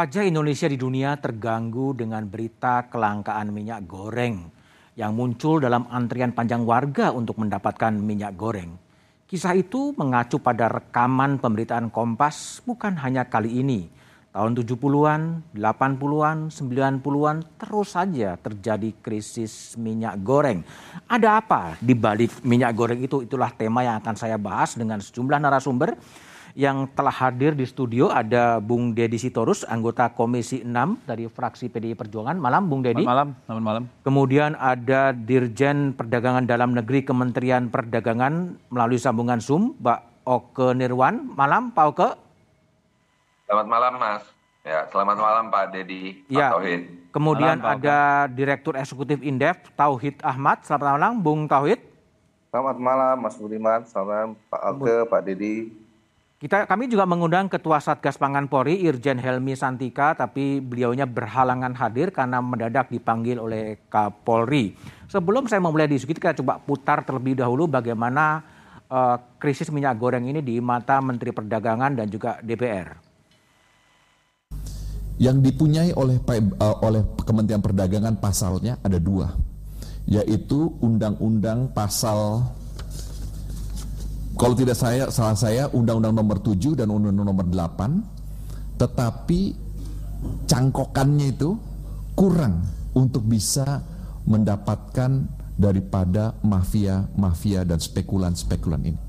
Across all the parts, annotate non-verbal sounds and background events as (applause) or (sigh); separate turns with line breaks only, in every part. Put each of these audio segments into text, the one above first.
Wajah Indonesia di dunia terganggu dengan berita kelangkaan minyak goreng yang muncul dalam antrian panjang warga untuk mendapatkan minyak goreng. Kisah itu mengacu pada rekaman pemberitaan Kompas bukan hanya kali ini. Tahun 70-an, 80-an, 90-an terus saja terjadi krisis minyak goreng. Ada apa di balik minyak goreng itu? Itulah tema yang akan saya bahas dengan sejumlah narasumber yang telah hadir di studio ada Bung Dedi Sitorus, anggota Komisi 6 dari fraksi PDI Perjuangan. Malam, Bung Dedi.
Malam, selamat malam.
Kemudian ada Dirjen Perdagangan Dalam Negeri Kementerian Perdagangan melalui sambungan Zoom, Pak Oke Nirwan. Malam, Pak Oke.
Selamat malam, Mas. Ya, selamat malam Pak Dedi, Pak
ya.
Tauhid.
Kemudian malam, ada Direktur Eksekutif Indef, Tauhid Ahmad. Selamat malam, Bung Tauhid.
Selamat malam, Mas Budiman. Selamat malam, Pak Oke, Pak Dedi.
Kita, kami juga mengundang Ketua Satgas Pangan Polri, Irjen Helmi Santika, tapi beliaunya berhalangan hadir karena mendadak dipanggil oleh Kapolri. Sebelum saya memulai diskusi, kita coba putar terlebih dahulu bagaimana uh, krisis minyak goreng ini di mata Menteri Perdagangan dan juga DPR.
Yang dipunyai oleh uh, oleh Kementerian Perdagangan pasalnya ada dua, yaitu Undang-Undang Pasal kalau tidak saya salah saya Undang-Undang Nomor 7 dan Undang-Undang Nomor 8 tetapi cangkokannya itu kurang untuk bisa mendapatkan daripada mafia-mafia dan spekulan-spekulan ini.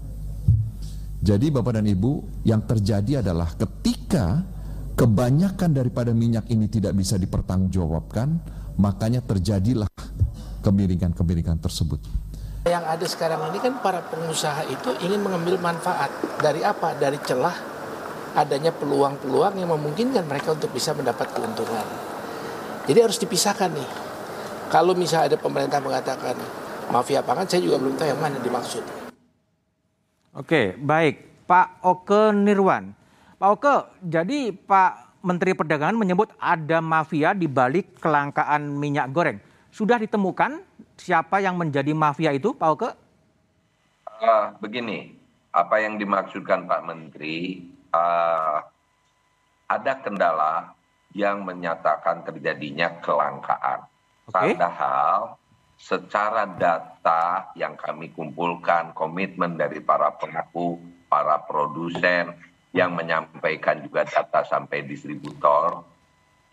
Jadi Bapak dan Ibu, yang terjadi adalah ketika kebanyakan daripada minyak ini tidak bisa dipertanggungjawabkan, makanya terjadilah kemiringan-kemiringan tersebut.
Yang ada sekarang ini kan para pengusaha itu ingin mengambil manfaat dari apa? Dari celah adanya peluang-peluang yang memungkinkan mereka untuk bisa mendapat keuntungan. Jadi harus dipisahkan nih. Kalau misalnya ada pemerintah mengatakan mafia pangan, saya juga belum tahu yang mana dimaksud.
Oke, baik. Pak Oke Nirwan. Pak Oke, jadi Pak Menteri Perdagangan menyebut ada mafia di balik kelangkaan minyak goreng. Sudah ditemukan siapa yang menjadi mafia itu, Pak Oke?
Uh, begini, apa yang dimaksudkan Pak Menteri, uh, ada kendala yang menyatakan terjadinya kelangkaan. Okay. Padahal secara data yang kami kumpulkan, komitmen dari para pelaku, para produsen, yang menyampaikan juga data sampai distributor,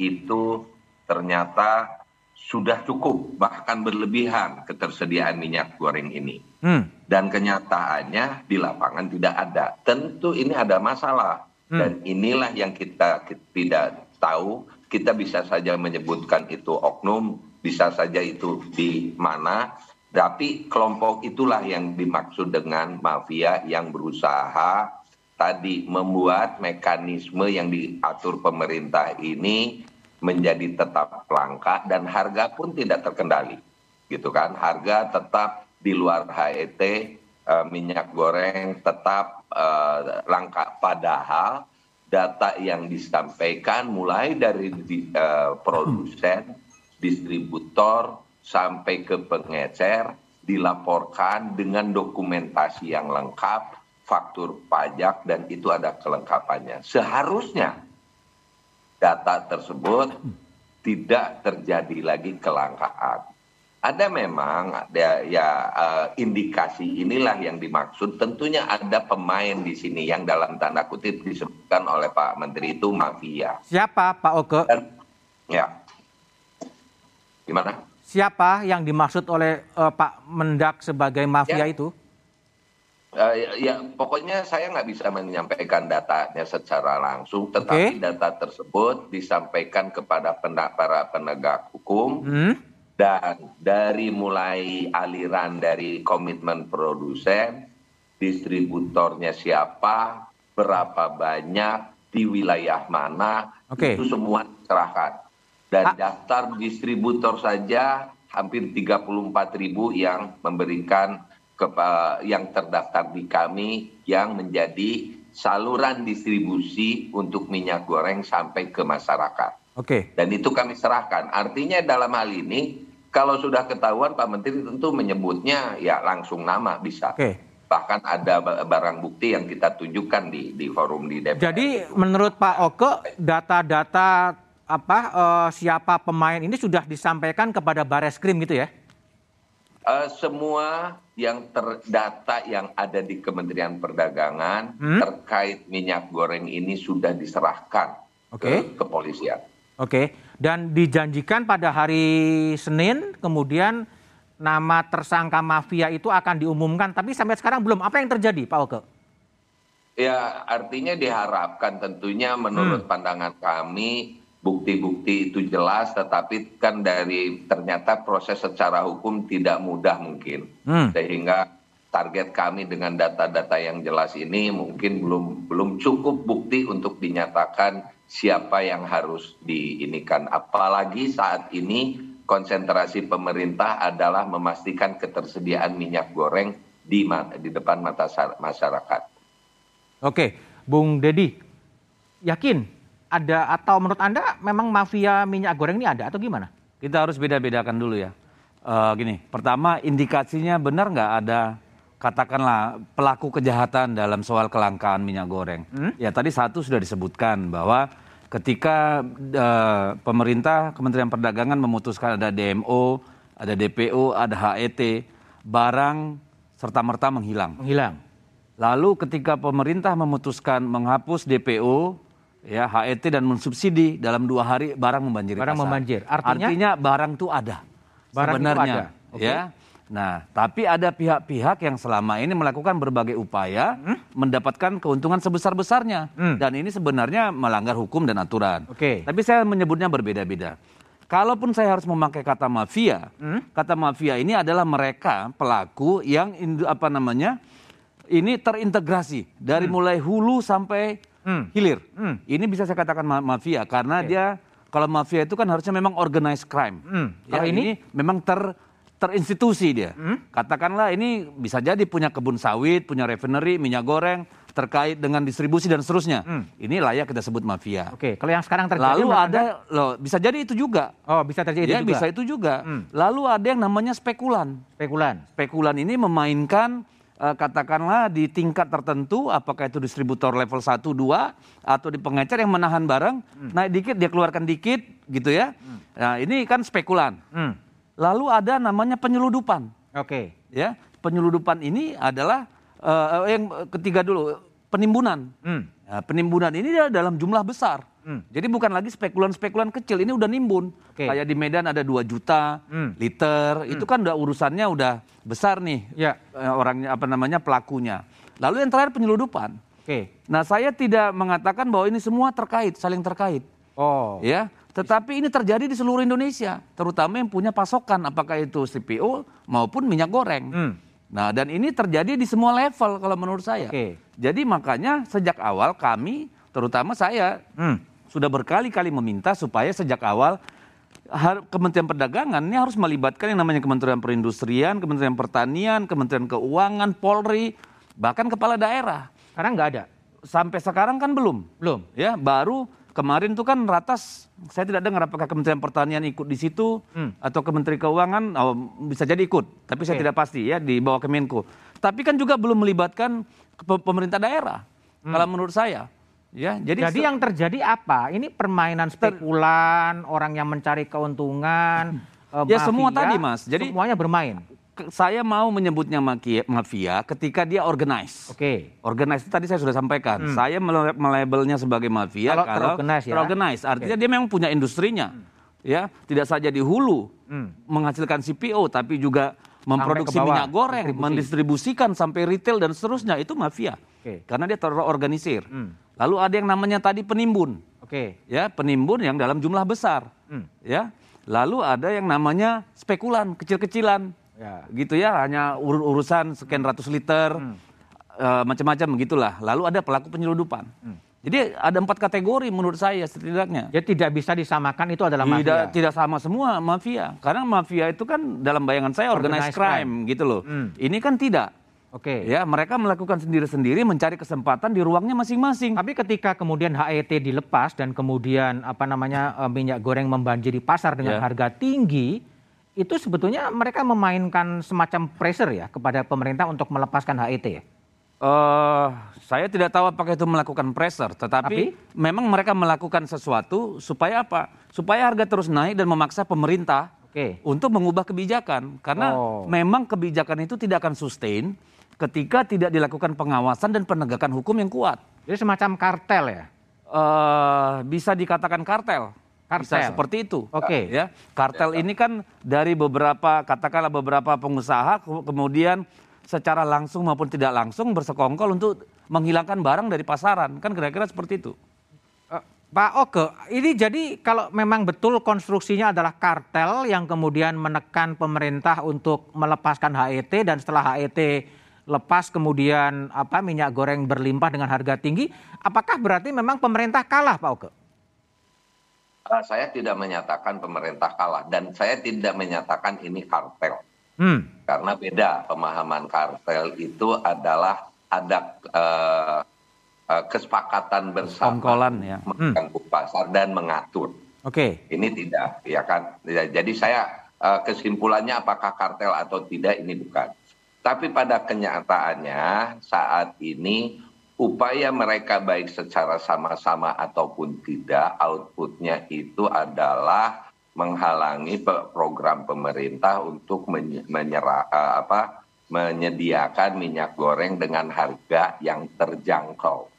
itu ternyata sudah cukup bahkan berlebihan ketersediaan minyak goreng ini. Hmm. Dan kenyataannya di lapangan tidak ada. Tentu ini ada masalah hmm. dan inilah yang kita, kita tidak tahu. Kita bisa saja menyebutkan itu oknum, bisa saja itu di mana. Tapi kelompok itulah yang dimaksud dengan mafia yang berusaha tadi membuat mekanisme yang diatur pemerintah ini menjadi tetap langka dan harga pun tidak terkendali gitu kan? Harga tetap di luar HET uh, minyak goreng tetap uh, langka. Padahal data yang disampaikan mulai dari uh, produsen distributor sampai ke pengecer dilaporkan dengan dokumentasi yang lengkap faktur pajak dan itu ada kelengkapannya. Seharusnya data tersebut tidak terjadi lagi kelangkaan. Ada memang ada ya uh, indikasi inilah yang dimaksud. Tentunya ada pemain di sini yang dalam tanda kutip disebutkan oleh Pak Menteri itu mafia.
Siapa Pak Oke? Dan,
ya. Gimana?
Siapa yang dimaksud oleh uh, Pak Mendak sebagai mafia ya. itu?
Uh, ya, ya pokoknya saya nggak bisa menyampaikan datanya secara langsung, tetapi okay. data tersebut disampaikan kepada para penegak hukum hmm. dan dari mulai aliran dari komitmen produsen, distributornya siapa, berapa banyak di wilayah mana, okay. itu semua diserahkan. Dan ah. daftar distributor saja hampir 34 ribu yang memberikan yang terdaftar di kami yang menjadi saluran distribusi untuk minyak goreng sampai ke masyarakat.
Oke. Okay.
Dan itu kami serahkan. Artinya dalam hal ini kalau sudah ketahuan Pak Menteri tentu menyebutnya ya langsung nama bisa.
Oke. Okay.
bahkan ada barang bukti yang kita tunjukkan di di forum di DPR.
Jadi menurut Pak Oke data-data apa uh, siapa pemain ini sudah disampaikan kepada Bareskrim gitu ya?
Uh, semua yang terdata yang ada di Kementerian Perdagangan hmm? terkait minyak goreng ini sudah diserahkan okay. ke kepolisian.
Oke, okay. dan dijanjikan pada hari Senin kemudian nama tersangka mafia itu akan diumumkan, tapi sampai sekarang belum. Apa yang terjadi, Pak Oke?
Ya, artinya diharapkan tentunya menurut hmm. pandangan kami bukti-bukti itu jelas, tetapi kan dari ternyata proses secara hukum tidak mudah mungkin, hmm. sehingga target kami dengan data-data yang jelas ini mungkin belum belum cukup bukti untuk dinyatakan siapa yang harus diinikan. Apalagi saat ini konsentrasi pemerintah adalah memastikan ketersediaan minyak goreng di di depan mata masyarakat.
Oke, Bung Dedi, yakin ada atau menurut Anda memang mafia minyak goreng ini ada atau gimana?
Kita harus beda-bedakan dulu ya. Uh, gini, pertama indikasinya benar nggak ada katakanlah pelaku kejahatan dalam soal kelangkaan minyak goreng. Hmm? Ya tadi satu sudah disebutkan bahwa ketika uh, pemerintah Kementerian Perdagangan memutuskan ada DMO, ada DPO, ada HET, barang serta merta menghilang.
Menghilang.
Lalu ketika pemerintah memutuskan menghapus DPO, ya HET dan mensubsidi dalam dua hari barang membanjiri
barang
pasar.
membanjir.
Artinya, Artinya barang itu ada. Barang sebenarnya, itu ada. Okay. Ya Nah, tapi ada pihak-pihak yang selama ini melakukan berbagai upaya hmm? mendapatkan keuntungan sebesar-besarnya. Hmm. Dan ini sebenarnya melanggar hukum dan aturan.
Oke.
Okay. Tapi saya menyebutnya berbeda-beda. Kalaupun saya harus memakai kata mafia, hmm? kata mafia ini adalah mereka pelaku yang apa namanya ini terintegrasi dari hmm. mulai hulu sampai hmm. hilir. Hmm. Ini bisa saya katakan mafia karena okay. dia kalau mafia itu kan harusnya memang organized crime. Hmm. Ya, kalau ini, ini memang ter terinstitusi dia. Hmm? Katakanlah ini bisa jadi punya kebun sawit, punya refinery, minyak goreng, terkait dengan distribusi dan seterusnya. Hmm. Ini layak kita sebut mafia.
Oke, kalau yang sekarang terjadi
Lalu ada loh, bisa jadi itu juga.
Oh, bisa terjadi
ya,
itu juga.
bisa itu juga. Hmm. Lalu ada yang namanya spekulan.
Spekulan.
Spekulan ini memainkan uh, katakanlah di tingkat tertentu apakah itu distributor level 1 2 atau di pengecer yang menahan barang, hmm. naik dikit dia keluarkan dikit gitu ya. Hmm. Nah, ini kan spekulan. Hmm. Lalu ada namanya penyeludupan.
Oke. Okay.
Ya, penyeludupan ini adalah uh, yang ketiga dulu penimbunan. Hmm. Ya, penimbunan ini dalam jumlah besar. Hmm. Jadi bukan lagi spekulan-spekulan kecil, ini udah nimbun. Okay. Kayak di Medan ada 2 juta hmm. liter, hmm. itu kan udah urusannya udah besar nih. Ya. Eh, orangnya apa namanya pelakunya. Lalu yang terakhir penyeludupan.
Oke. Okay.
Nah, saya tidak mengatakan bahwa ini semua terkait, saling terkait.
Oh.
Ya. Tetapi ini terjadi di seluruh Indonesia, terutama yang punya pasokan, apakah itu CPO maupun minyak goreng. Hmm. Nah, dan ini terjadi di semua level kalau menurut saya.
Okay.
Jadi makanya sejak awal kami, terutama saya, hmm. Sudah berkali-kali meminta supaya sejak awal Kementerian Perdagangan ini harus melibatkan yang namanya Kementerian Perindustrian, Kementerian Pertanian, Kementerian Keuangan, Polri, bahkan kepala daerah.
Karena nggak ada.
Sampai sekarang kan belum.
Belum.
Ya, baru kemarin tuh kan ratas saya tidak dengar apakah Kementerian Pertanian ikut di situ hmm. atau Kementerian Keuangan oh, bisa jadi ikut, tapi okay. saya tidak pasti ya di bawah Kemenko. Tapi kan juga belum melibatkan pemerintah daerah. Hmm. Kalau menurut saya, ya.
Jadi, jadi yang terjadi apa? Ini permainan spekulan, orang yang mencari keuntungan.
Hmm. ya mafia, semua tadi mas.
Jadi semuanya bermain
saya mau menyebutnya mafia ketika dia organize.
Oke. Okay.
Organize itu tadi saya sudah sampaikan. Hmm. Saya melabelnya sebagai mafia
kalau, kalau terorganize ya.
Terorganize. Artinya okay. dia memang punya industrinya. Hmm. Ya, tidak saja di hulu hmm. menghasilkan CPO tapi juga memproduksi minyak goreng, mendistribusikan sampai retail dan seterusnya itu mafia. Okay. Karena dia terorganisir. Hmm. Lalu ada yang namanya tadi penimbun.
Oke. Okay.
Ya, penimbun yang dalam jumlah besar. Hmm. Ya. Lalu ada yang namanya spekulan, kecil-kecilan ya. gitu ya hanya ur urusan sekian ratus liter hmm. uh, macam-macam begitulah lalu ada pelaku penyeludupan hmm. Jadi ada empat kategori menurut saya setidaknya.
Jadi tidak bisa disamakan itu adalah
mafia. Tidak, tidak sama semua mafia. Karena mafia itu kan dalam bayangan saya organized, organized crime, crime gitu loh. Hmm. Ini kan tidak.
Oke.
Okay. Ya, mereka melakukan sendiri-sendiri mencari kesempatan di ruangnya masing-masing.
Tapi ketika kemudian HET dilepas dan kemudian apa namanya eh, minyak goreng membanjiri pasar dengan yeah. harga tinggi, itu sebetulnya mereka memainkan semacam pressure ya kepada pemerintah untuk melepaskan HET ya?
Uh, saya tidak tahu apakah itu melakukan pressure, tetapi Tapi? memang mereka melakukan sesuatu supaya apa? Supaya harga terus naik dan memaksa pemerintah okay. untuk mengubah kebijakan. Karena oh. memang kebijakan itu tidak akan sustain ketika tidak dilakukan pengawasan dan penegakan hukum yang kuat.
Jadi semacam kartel ya?
Uh, bisa dikatakan kartel. Kartel. Bisa seperti itu.
Oke. Okay.
Ya, kartel ini kan dari beberapa katakanlah beberapa pengusaha kemudian secara langsung maupun tidak langsung bersekongkol untuk menghilangkan barang dari pasaran. Kan kira-kira seperti itu.
Uh, Pak Oke, ini jadi kalau memang betul konstruksinya adalah kartel yang kemudian menekan pemerintah untuk melepaskan HET dan setelah HET lepas kemudian apa minyak goreng berlimpah dengan harga tinggi, apakah berarti memang pemerintah kalah Pak Oke?
Uh, saya tidak menyatakan pemerintah kalah dan saya tidak menyatakan ini kartel.
Hmm.
Karena beda pemahaman kartel itu adalah ada uh, uh, kesepakatan bersama
Kongkolan, ya.
mengganggu hmm. pasar dan mengatur.
Oke.
Okay. Ini tidak, ya kan. Ya, jadi saya uh, kesimpulannya apakah kartel atau tidak ini bukan. Tapi pada kenyataannya saat ini upaya mereka baik secara sama-sama ataupun tidak outputnya itu adalah menghalangi program pemerintah untuk menyerah, uh, apa, menyediakan minyak goreng dengan harga yang terjangkau.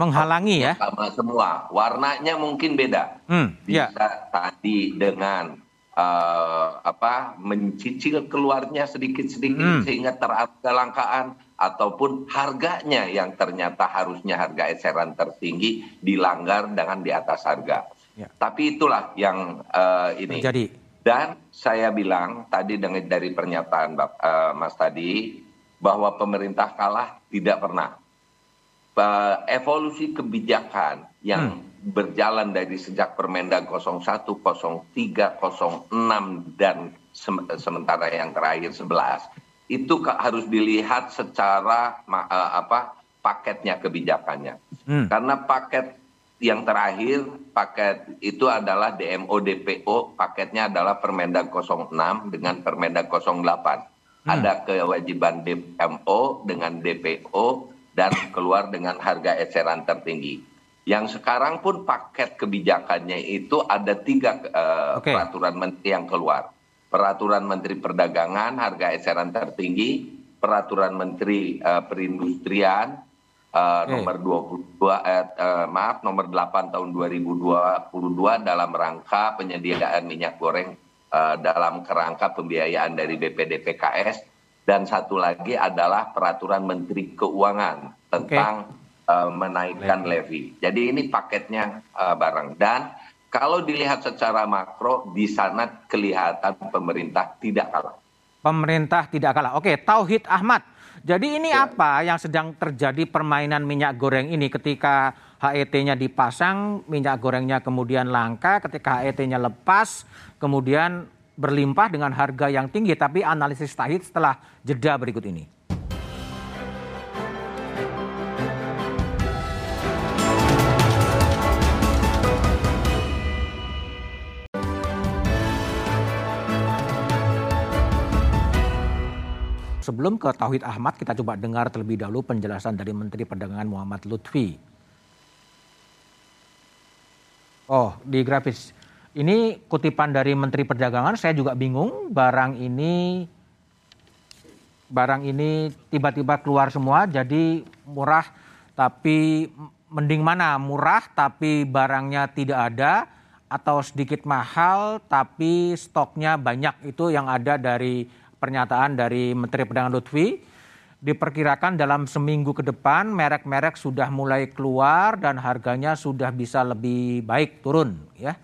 Menghalangi ya?
Sama semua, warnanya mungkin beda.
Hmm,
Bisa ya. tadi dengan uh, apa mencicil keluarnya sedikit-sedikit hmm. sehingga kelangkaan ataupun harganya yang ternyata harusnya harga eceran tertinggi dilanggar dengan di atas harga. Ya. Tapi itulah yang uh, ini.
Jadi.
Dan saya bilang tadi dengan dari pernyataan uh, Mas tadi bahwa pemerintah kalah tidak pernah. Uh, evolusi kebijakan yang hmm. berjalan dari sejak Permendag 01, 03, 06 dan se sementara yang terakhir 11 itu harus dilihat secara uh, apa paketnya kebijakannya. Hmm. Karena paket yang terakhir paket itu adalah DMO DPO, paketnya adalah Permendag 06 dengan Permendag 08. Hmm. Ada kewajiban DMO dengan DPO dan keluar dengan harga eceran tertinggi. Yang sekarang pun paket kebijakannya itu ada tiga uh, okay. peraturan menteri yang keluar. Peraturan Menteri Perdagangan harga eceran tertinggi, peraturan Menteri uh, Perindustrian, uh, nomor 22 eh, uh, maaf nomor 8 tahun 2022 dalam rangka penyediaan minyak goreng uh, dalam kerangka pembiayaan dari BPD PKS dan satu lagi adalah peraturan Menteri Keuangan tentang okay. uh, menaikkan levy. Jadi ini paketnya uh, barang dan kalau dilihat secara makro di sana kelihatan pemerintah tidak kalah.
Pemerintah tidak kalah. Oke, Tauhid Ahmad jadi ini ya. apa yang sedang terjadi permainan minyak goreng ini ketika HET-nya dipasang, minyak gorengnya kemudian langka, ketika HET-nya lepas, kemudian berlimpah dengan harga yang tinggi. Tapi analisis Tahid setelah jeda berikut ini. Sebelum ke Tauhid Ahmad, kita coba dengar terlebih dahulu penjelasan dari Menteri Perdagangan Muhammad Lutfi. Oh, di grafis. Ini kutipan dari Menteri Perdagangan, saya juga bingung barang ini barang ini tiba-tiba keluar semua jadi murah tapi mending mana murah tapi barangnya tidak ada atau sedikit mahal tapi stoknya banyak itu yang ada dari pernyataan dari Menteri Perdagangan Lutfi diperkirakan dalam seminggu ke depan merek-merek sudah mulai keluar dan harganya sudah bisa lebih baik turun ya.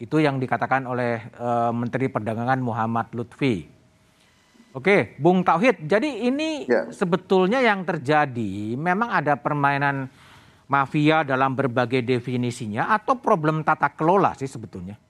Itu yang dikatakan oleh uh, Menteri Perdagangan Muhammad Lutfi. Oke, Bung Tauhid. Jadi ini ya. sebetulnya yang terjadi memang ada permainan mafia dalam berbagai definisinya atau problem tata kelola sih sebetulnya?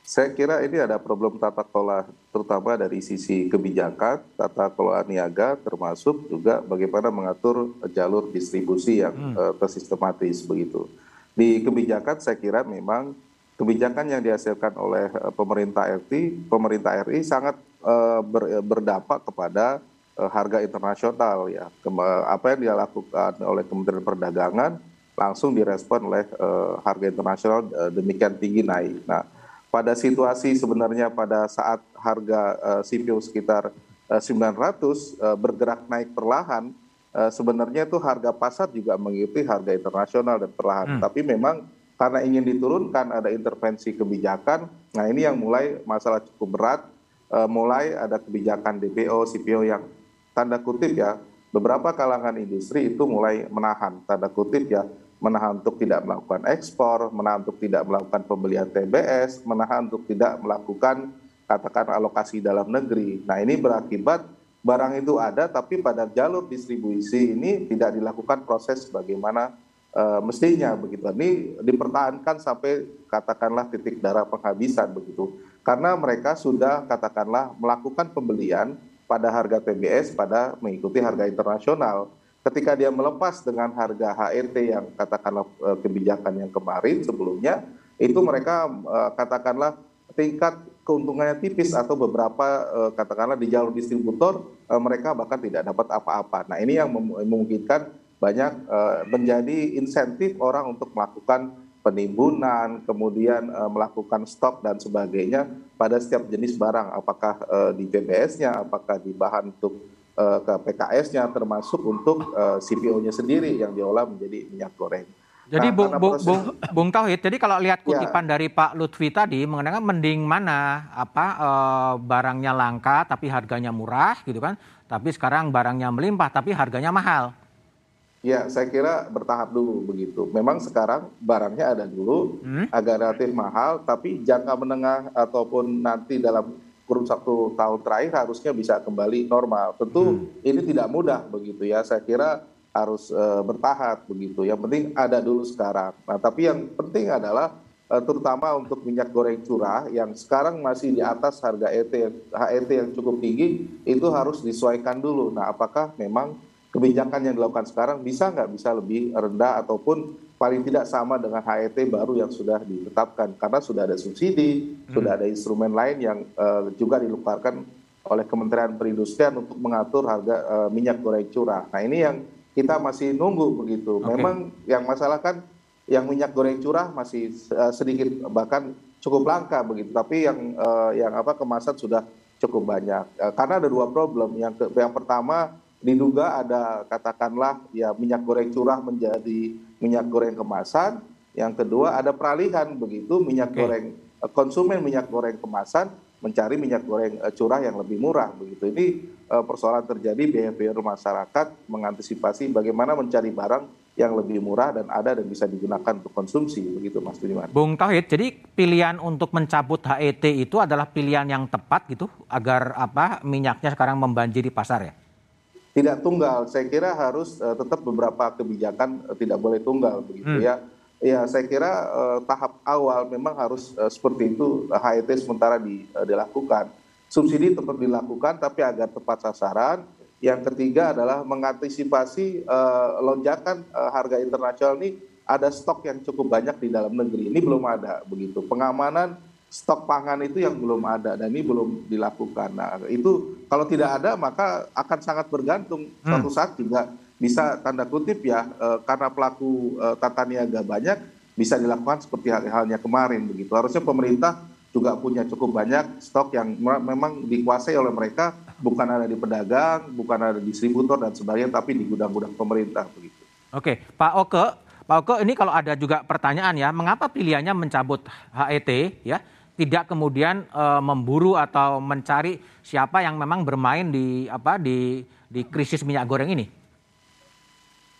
Saya kira ini ada problem tata kelola terutama dari sisi kebijakan, tata kelola niaga termasuk juga bagaimana mengatur jalur distribusi yang hmm. uh, tersistematis begitu. Di kebijakan saya kira memang kebijakan yang dihasilkan oleh uh, pemerintah RT, pemerintah RI sangat uh, ber, berdampak kepada uh, harga internasional ya. Kema, apa yang dilakukan oleh Kementerian Perdagangan langsung direspon oleh uh, harga internasional uh, demikian tinggi naik. Nah, pada situasi sebenarnya pada saat harga uh, CPO sekitar uh, 900 uh, bergerak naik perlahan, uh, sebenarnya itu harga pasar juga mengikuti harga internasional dan perlahan. Hmm. Tapi memang karena ingin diturunkan ada intervensi kebijakan. Nah ini yang mulai masalah cukup berat, uh, mulai ada kebijakan DPO, CPO yang tanda kutip ya, beberapa kalangan industri itu mulai menahan tanda kutip ya, menahan untuk tidak melakukan ekspor, menahan untuk tidak melakukan pembelian TBS, menahan untuk tidak melakukan katakan alokasi dalam negeri. Nah ini berakibat barang itu ada tapi pada jalur distribusi ini tidak dilakukan proses bagaimana uh, mestinya begitu. Ini dipertahankan sampai katakanlah titik darah penghabisan begitu. Karena mereka sudah katakanlah melakukan pembelian pada harga TBS pada mengikuti harga internasional. Ketika dia melepas dengan harga HET yang katakanlah uh, kebijakan yang kemarin sebelumnya, itu mereka uh, katakanlah tingkat keuntungannya tipis atau beberapa uh, katakanlah di jalur distributor mereka bahkan tidak dapat apa-apa. Nah ini yang memungkinkan banyak menjadi insentif orang untuk melakukan penimbunan, kemudian melakukan stok dan sebagainya pada setiap jenis barang, apakah di PBS-nya, apakah di bahan untuk uh, ke PKS-nya, termasuk untuk uh, CPO-nya sendiri yang diolah menjadi minyak goreng.
Jadi nah, Bung, Bung, Bung, Bung Tauhid, jadi kalau lihat ya. kutipan ya. dari Pak Lutfi tadi mengenai mending mana apa uh, barangnya langka tapi harganya murah gitu kan, tapi sekarang barangnya melimpah tapi harganya mahal.
Ya, saya kira bertahap dulu begitu. Memang sekarang barangnya ada dulu, hmm? agak relatif mahal, tapi jangka menengah ataupun nanti dalam kurun satu tahun terakhir harusnya bisa kembali normal. Tentu hmm. ini tidak mudah begitu ya. Saya kira harus uh, bertahap begitu. Yang penting ada dulu sekarang. Nah, tapi yang penting adalah uh, terutama untuk minyak goreng curah yang sekarang masih di atas harga ET HET yang cukup tinggi itu harus disesuaikan dulu. Nah, apakah memang kebijakan yang dilakukan sekarang bisa nggak bisa lebih rendah ataupun paling tidak sama dengan HET baru yang sudah ditetapkan karena sudah ada subsidi, hmm. sudah ada instrumen lain yang uh, juga dilupakan oleh Kementerian Perindustrian untuk mengatur harga uh, minyak goreng curah. Nah ini yang kita masih nunggu begitu. Okay. Memang yang masalah kan yang minyak goreng curah masih uh, sedikit bahkan cukup langka begitu, tapi yang uh, yang apa kemasan sudah cukup banyak. Uh, karena ada dua problem. Yang ke, yang pertama diduga ada katakanlah ya minyak goreng curah menjadi minyak goreng kemasan. Yang kedua ada peralihan begitu minyak okay. goreng eh, konsumen minyak goreng kemasan mencari minyak goreng eh, curah yang lebih murah begitu. Ini eh, persoalan terjadi behavior masyarakat mengantisipasi bagaimana mencari barang yang lebih murah dan ada dan bisa digunakan untuk konsumsi begitu Mas Budiman.
Bung Tauhid, jadi pilihan untuk mencabut HET itu adalah pilihan yang tepat gitu agar apa minyaknya sekarang membanjiri pasar ya?
Tidak tunggal. Saya kira harus uh, tetap beberapa kebijakan uh, tidak boleh tunggal begitu hmm. ya. Ya, saya kira uh, tahap awal memang harus uh, seperti itu uh, HET sementara di, uh, dilakukan. Subsidi tetap dilakukan tapi agar tepat sasaran. Yang ketiga adalah mengantisipasi uh, lonjakan uh, harga internasional ini ada stok yang cukup banyak di dalam negeri. Ini belum ada begitu. Pengamanan stok pangan itu yang belum ada dan ini belum dilakukan. Nah, itu kalau tidak ada maka akan sangat bergantung hmm. suatu saat juga bisa tanda kutip ya e, karena pelaku e, tata niaga banyak bisa dilakukan seperti hal halnya kemarin begitu. Harusnya pemerintah juga punya cukup banyak stok yang memang dikuasai oleh mereka bukan ada di pedagang, bukan ada di distributor dan sebagainya tapi di gudang-gudang pemerintah begitu.
Oke, Pak Oke, Pak Oke ini kalau ada juga pertanyaan ya, mengapa pilihannya mencabut HET ya? Tidak kemudian uh, memburu atau mencari siapa yang memang bermain di apa di di krisis minyak goreng ini?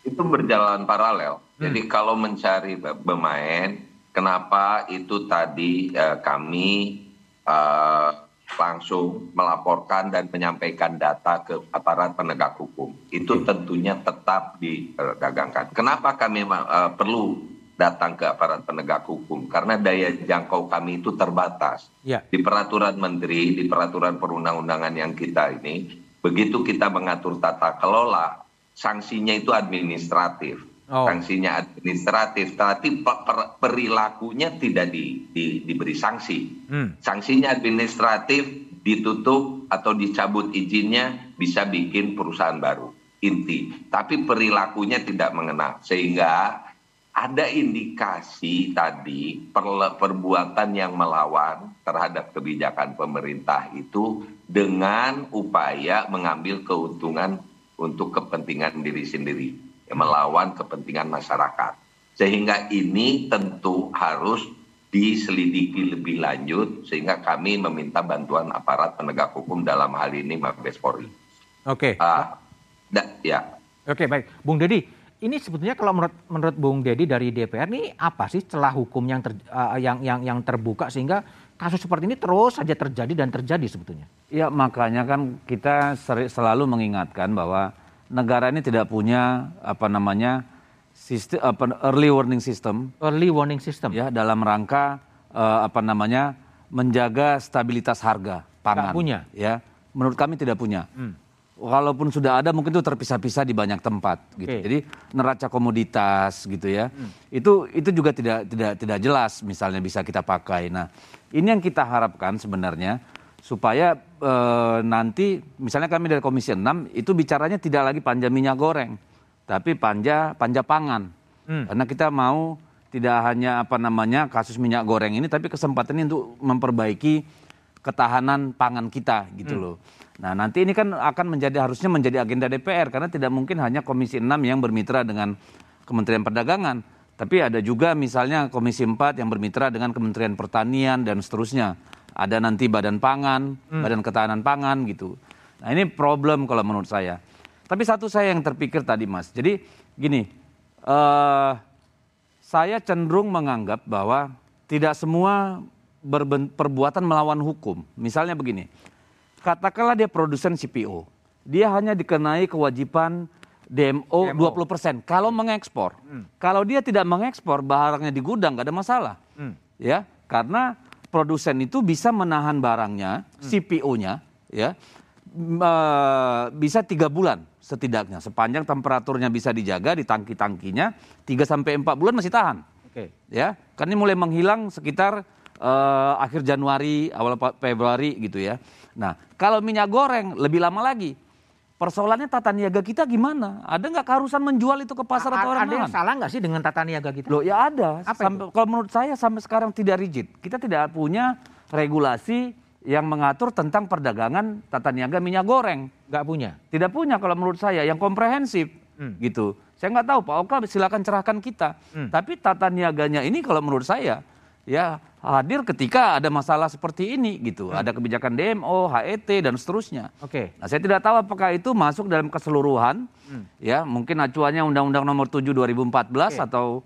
Itu berjalan paralel. Hmm. Jadi kalau mencari pemain, kenapa itu tadi uh, kami uh, langsung melaporkan dan menyampaikan data ke aparat penegak hukum. Itu tentunya tetap didagangkan. Kenapa kami uh, perlu datang ke aparat penegak hukum karena daya jangkau kami itu terbatas. Ya. Di peraturan menteri, di peraturan perundang-undangan yang kita ini, begitu kita mengatur tata kelola, sanksinya itu administratif. Oh. Sanksinya administratif, tapi perilakunya tidak di, di, diberi sanksi. Hmm. Sanksinya administratif ditutup atau dicabut izinnya bisa bikin perusahaan baru inti. Tapi perilakunya tidak mengena sehingga ada indikasi tadi perbuatan yang melawan terhadap kebijakan pemerintah itu dengan upaya mengambil keuntungan untuk kepentingan diri sendiri melawan kepentingan masyarakat. Sehingga ini tentu harus diselidiki lebih lanjut sehingga kami meminta bantuan aparat penegak hukum dalam hal ini Mabes Polri.
Oke. Okay. Uh, ya. Oke, okay, baik. Bung Dedi, ini sebetulnya kalau menurut menurut Bung Dedi dari DPR ini apa sih celah hukum yang ter, uh, yang yang yang terbuka sehingga kasus seperti ini terus saja terjadi dan terjadi sebetulnya?
Ya, makanya kan kita selalu mengingatkan bahwa negara ini tidak punya apa namanya sistem apa early warning system.
Early warning system.
Ya, dalam rangka uh, apa namanya menjaga stabilitas harga pangan.
Tidak punya.
Ya, menurut kami tidak punya. Hmm. Walaupun sudah ada mungkin itu terpisah-pisah di banyak tempat gitu. Okay. Jadi neraca komoditas gitu ya. Hmm. Itu itu juga tidak tidak tidak jelas misalnya bisa kita pakai. Nah, ini yang kita harapkan sebenarnya supaya e, nanti misalnya kami dari Komisi 6 itu bicaranya tidak lagi panja minyak goreng, tapi panja panja pangan. Hmm. Karena kita mau tidak hanya apa namanya kasus minyak goreng ini tapi kesempatan ini untuk memperbaiki ketahanan pangan kita gitu hmm. loh. Nah, nanti ini kan akan menjadi harusnya menjadi agenda DPR karena tidak mungkin hanya Komisi 6 yang bermitra dengan Kementerian Perdagangan, tapi ada juga misalnya Komisi 4 yang bermitra dengan Kementerian Pertanian dan seterusnya ada nanti badan pangan, hmm. badan ketahanan pangan gitu. Nah ini problem kalau menurut saya. Tapi satu saya yang terpikir tadi mas, jadi gini, uh, saya cenderung menganggap bahwa tidak semua perbuatan melawan hukum. Misalnya begini, katakanlah dia produsen CPO, dia hanya dikenai kewajiban DMO, DMO. 20%. Kalau mengekspor, hmm. kalau dia tidak mengekspor barangnya di gudang gak ada masalah, hmm. ya karena produsen itu bisa menahan barangnya, hmm. CPO-nya, ya, uh, bisa tiga bulan setidaknya. Sepanjang temperaturnya bisa dijaga di tangki-tangkinya, 3 sampai empat bulan masih tahan. Oke. Okay. Ya, kan ini mulai menghilang sekitar uh, akhir Januari, awal Februari gitu ya. Nah, kalau minyak goreng lebih lama lagi Persoalannya tata niaga kita gimana? Ada nggak keharusan menjual itu ke pasar A atau orang
Ada yang salah nggak sih dengan tata niaga kita?
Loh ya ada. Apa sampai, kalau menurut saya sampai sekarang tidak rigid. Kita tidak punya regulasi yang mengatur tentang perdagangan tata niaga minyak goreng.
Nggak punya?
Tidak punya kalau menurut saya yang komprehensif hmm. gitu. Saya nggak tahu Pak Oka silakan cerahkan kita. Hmm. Tapi tata niaganya ini kalau menurut saya ya hadir ketika ada masalah seperti ini gitu. Hmm. Ada kebijakan DMO, HET dan seterusnya.
Oke. Okay.
Nah, saya tidak tahu apakah itu masuk dalam keseluruhan hmm. ya, mungkin acuannya Undang-Undang Nomor 7 2014 okay. atau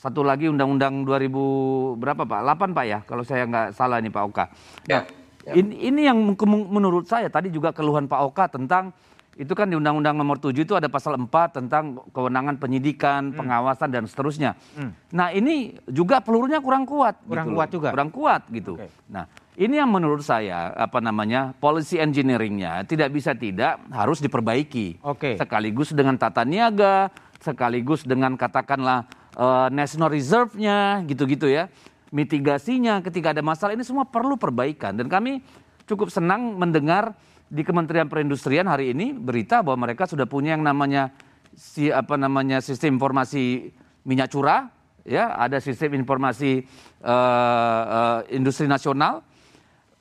satu lagi Undang-Undang 2000 berapa Pak? 8 Pak ya, kalau saya nggak salah ini Pak Oka. Nah, ya. ya. Ini, ini yang menurut saya tadi juga keluhan Pak Oka tentang itu kan di Undang-Undang Nomor 7 itu ada pasal 4 tentang kewenangan penyidikan, hmm. pengawasan dan seterusnya. Hmm. Nah, ini juga pelurunya kurang kuat
Kurang
gitu
kuat juga.
Kurang kuat gitu. Okay. Nah, ini yang menurut saya apa namanya? policy engineeringnya tidak bisa tidak harus diperbaiki.
Okay.
Sekaligus dengan tata niaga, sekaligus dengan katakanlah uh, national reserve-nya gitu-gitu ya. Mitigasinya ketika ada masalah ini semua perlu perbaikan dan kami cukup senang mendengar di Kementerian Perindustrian hari ini berita bahwa mereka sudah punya yang namanya si apa namanya sistem informasi minyak curah, ya ada sistem informasi uh, uh, industri nasional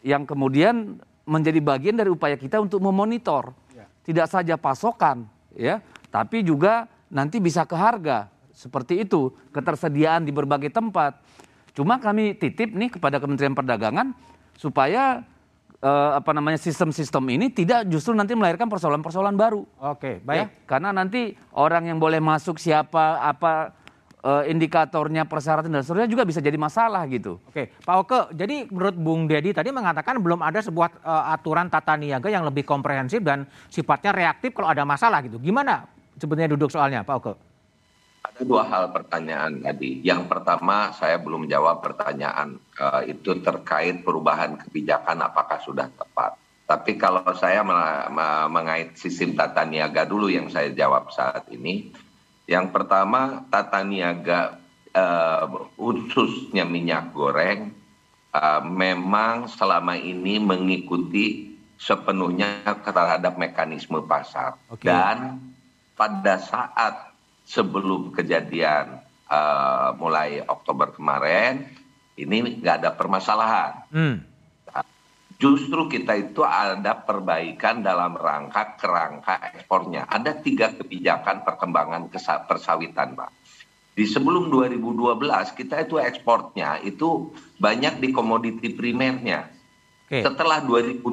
yang kemudian menjadi bagian dari upaya kita untuk memonitor ya. tidak saja pasokan, ya, tapi juga nanti bisa ke harga seperti itu ketersediaan di berbagai tempat. Cuma kami titip nih kepada Kementerian Perdagangan supaya uh, apa namanya sistem-sistem ini tidak justru nanti melahirkan persoalan-persoalan baru.
Oke, baik. Ya,
karena nanti orang yang boleh masuk siapa, apa uh, indikatornya, persyaratan dan seterusnya juga bisa jadi masalah gitu.
Oke, Pak Oke, jadi menurut Bung Dedi tadi mengatakan belum ada sebuah uh, aturan tata niaga yang lebih komprehensif dan sifatnya reaktif kalau ada masalah gitu. Gimana sebetulnya duduk soalnya, Pak Oke?
Ada dua hal pertanyaan tadi. Yang pertama, saya belum jawab pertanyaan uh, itu terkait perubahan kebijakan apakah sudah tepat. Tapi kalau saya mengait sistem tata niaga dulu yang saya jawab saat ini, Yang pertama tata niaga uh, khususnya minyak goreng uh, memang selama ini mengikuti sepenuhnya terhadap mekanisme pasar
Oke.
dan pada saat sebelum kejadian uh, mulai Oktober kemarin ini nggak ada permasalahan.
Hmm.
Justru kita itu ada perbaikan dalam rangka kerangka ekspornya. Ada tiga kebijakan perkembangan persawitan, Pak. Di sebelum 2012 kita itu ekspornya itu banyak di komoditi primernya.
Oke.
Setelah 2012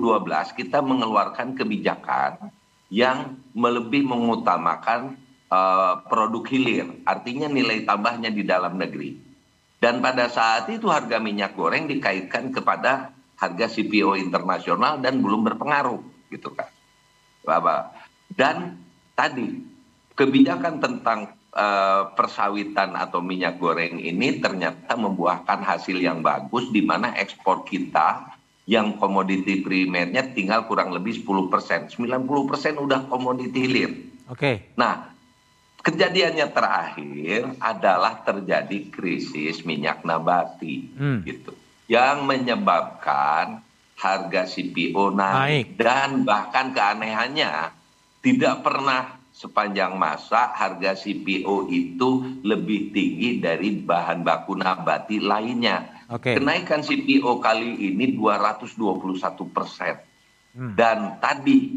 kita mengeluarkan kebijakan yang lebih mengutamakan eh, produk hilir, artinya nilai tambahnya di dalam negeri. Dan pada saat itu harga minyak goreng dikaitkan kepada harga CPO internasional dan belum berpengaruh, gitu kan. Bapak. Dan tadi kebijakan tentang eh, persawitan atau minyak goreng ini ternyata membuahkan hasil yang bagus di mana ekspor kita yang komoditi primernya tinggal kurang lebih 10 persen. 90 persen udah komoditi hilir.
Oke.
Nah, kejadiannya terakhir adalah terjadi krisis minyak nabati,
Hmm.
gitu, yang menyebabkan harga CPO naik,
Naik.
dan bahkan keanehannya tidak pernah sepanjang masa harga CPO itu lebih tinggi dari bahan baku nabati lainnya.
Oke.
Kenaikan CPO kali ini 221 persen.
Hmm.
Dan tadi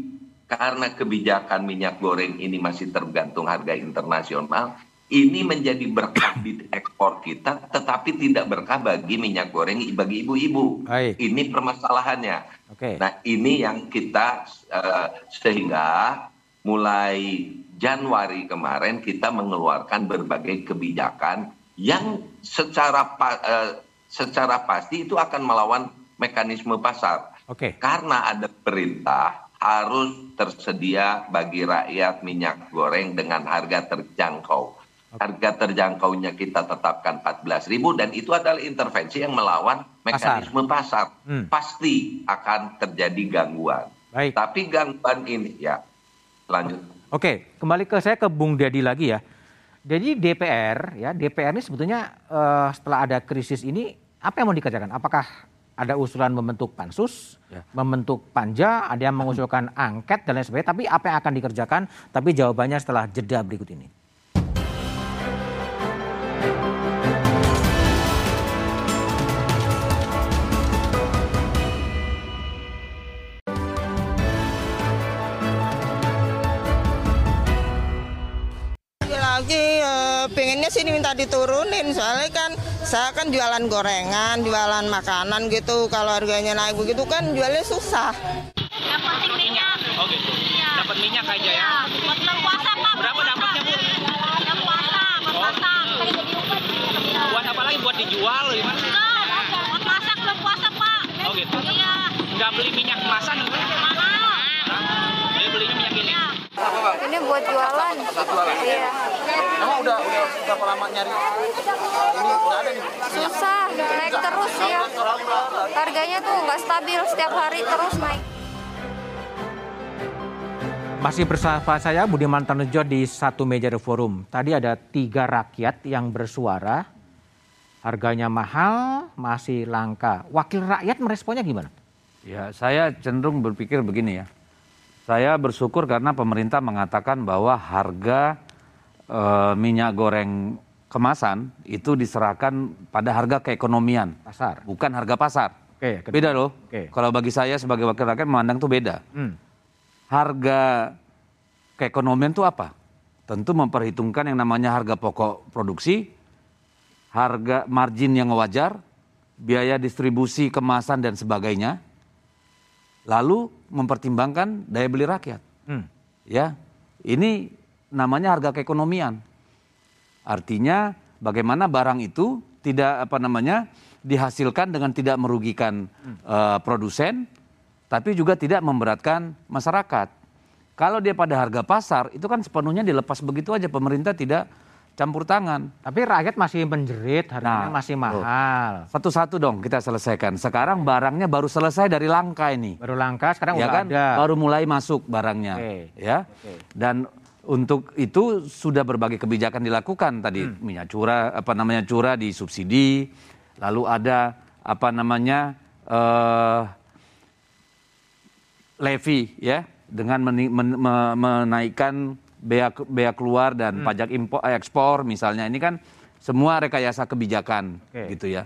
karena kebijakan minyak goreng ini masih tergantung harga internasional, ini menjadi berkah di ekspor kita, tetapi tidak berkah bagi minyak goreng bagi ibu-ibu. Ini permasalahannya.
Oke.
Nah, ini yang kita eh, sehingga mulai Januari kemarin kita mengeluarkan berbagai kebijakan yang secara pa- eh, secara pasti itu akan melawan mekanisme pasar.
Oke.
Karena ada perintah harus tersedia bagi rakyat minyak goreng dengan harga terjangkau. Harga terjangkaunya kita tetapkan 14.000 dan itu adalah intervensi yang melawan mekanisme pasar.
Hmm.
Pasti akan terjadi gangguan.
Baik.
Tapi gangguan ini ya lanjut.
Oke, kembali ke saya ke Bung Dedi lagi ya. Jadi DPR ya, DPR ini sebetulnya eh, setelah ada krisis ini apa yang mau dikerjakan? Apakah ada usulan membentuk pansus,
Ya.
membentuk panja, ada yang mengusulkan (clears throat) angket dan lain sebagainya. Tapi apa yang akan dikerjakan? Tapi jawabannya setelah jeda berikut ini.
lagi eh, pengennya sih minta diturunin soalnya kan saya kan jualan gorengan jualan makanan gitu kalau harganya naik begitu kan jualnya susah
Yang penting minyak.
Oh gitu.
Iya.
Dapat minyak aja ya.
Iya. Buat bulan puasa pak.
Berapa dapatnya, Bu?
Yang puasa, buat masak. Iya.
Buat apa lagi? Buat dijual gimana?
Enggak, buat masak belum puasa pak.
Oh gitu.
Iya.
Nggak beli minyak kemasan?
Mahal.
Ini.
Iya.
Ini buat jualan. Iya.
Emang udah udah berapa lama nyari ini udah ada nih?
Susah, naik terus ya. Harganya tuh nggak stabil, setiap hari terus naik.
Masih bersama saya Budiman Tanujo di satu meja The forum. Tadi ada tiga rakyat yang bersuara, harganya mahal, masih langka. Wakil rakyat meresponnya gimana?
Ya, saya cenderung berpikir begini ya. Saya bersyukur karena pemerintah mengatakan bahwa harga eh, minyak goreng kemasan itu diserahkan pada harga keekonomian,
Pasar.
bukan harga pasar.
Oke, kedua.
Beda loh.
Oke.
Kalau bagi saya sebagai wakil rakyat memandang tuh beda.
Hmm.
Harga keekonomian itu apa? Tentu memperhitungkan yang namanya harga pokok produksi, harga margin yang wajar, biaya distribusi kemasan dan sebagainya. Lalu mempertimbangkan daya beli rakyat.
Hmm.
Ya, ini namanya harga keekonomian. Artinya bagaimana barang itu tidak apa namanya dihasilkan dengan tidak merugikan eh, produsen, tapi juga tidak memberatkan masyarakat. Kalau dia pada harga pasar itu kan sepenuhnya dilepas begitu aja pemerintah tidak campur tangan.
Tapi rakyat masih menjerit, harganya
Nah,
masih mahal.
Satu-satu dong kita selesaikan. Sekarang barangnya baru selesai dari langka ini.
Baru langka, sekarang
ya
udah
kan
ada.
baru mulai masuk barangnya
Oke.
ya
Oke.
dan untuk itu sudah berbagai kebijakan dilakukan tadi minyak curah apa namanya curah disubsidi, lalu ada apa namanya eh levy ya dengan meni- men- me- menaikkan bea bea keluar dan pajak impor ekspor misalnya ini kan semua rekayasa kebijakan
Oke.
gitu ya.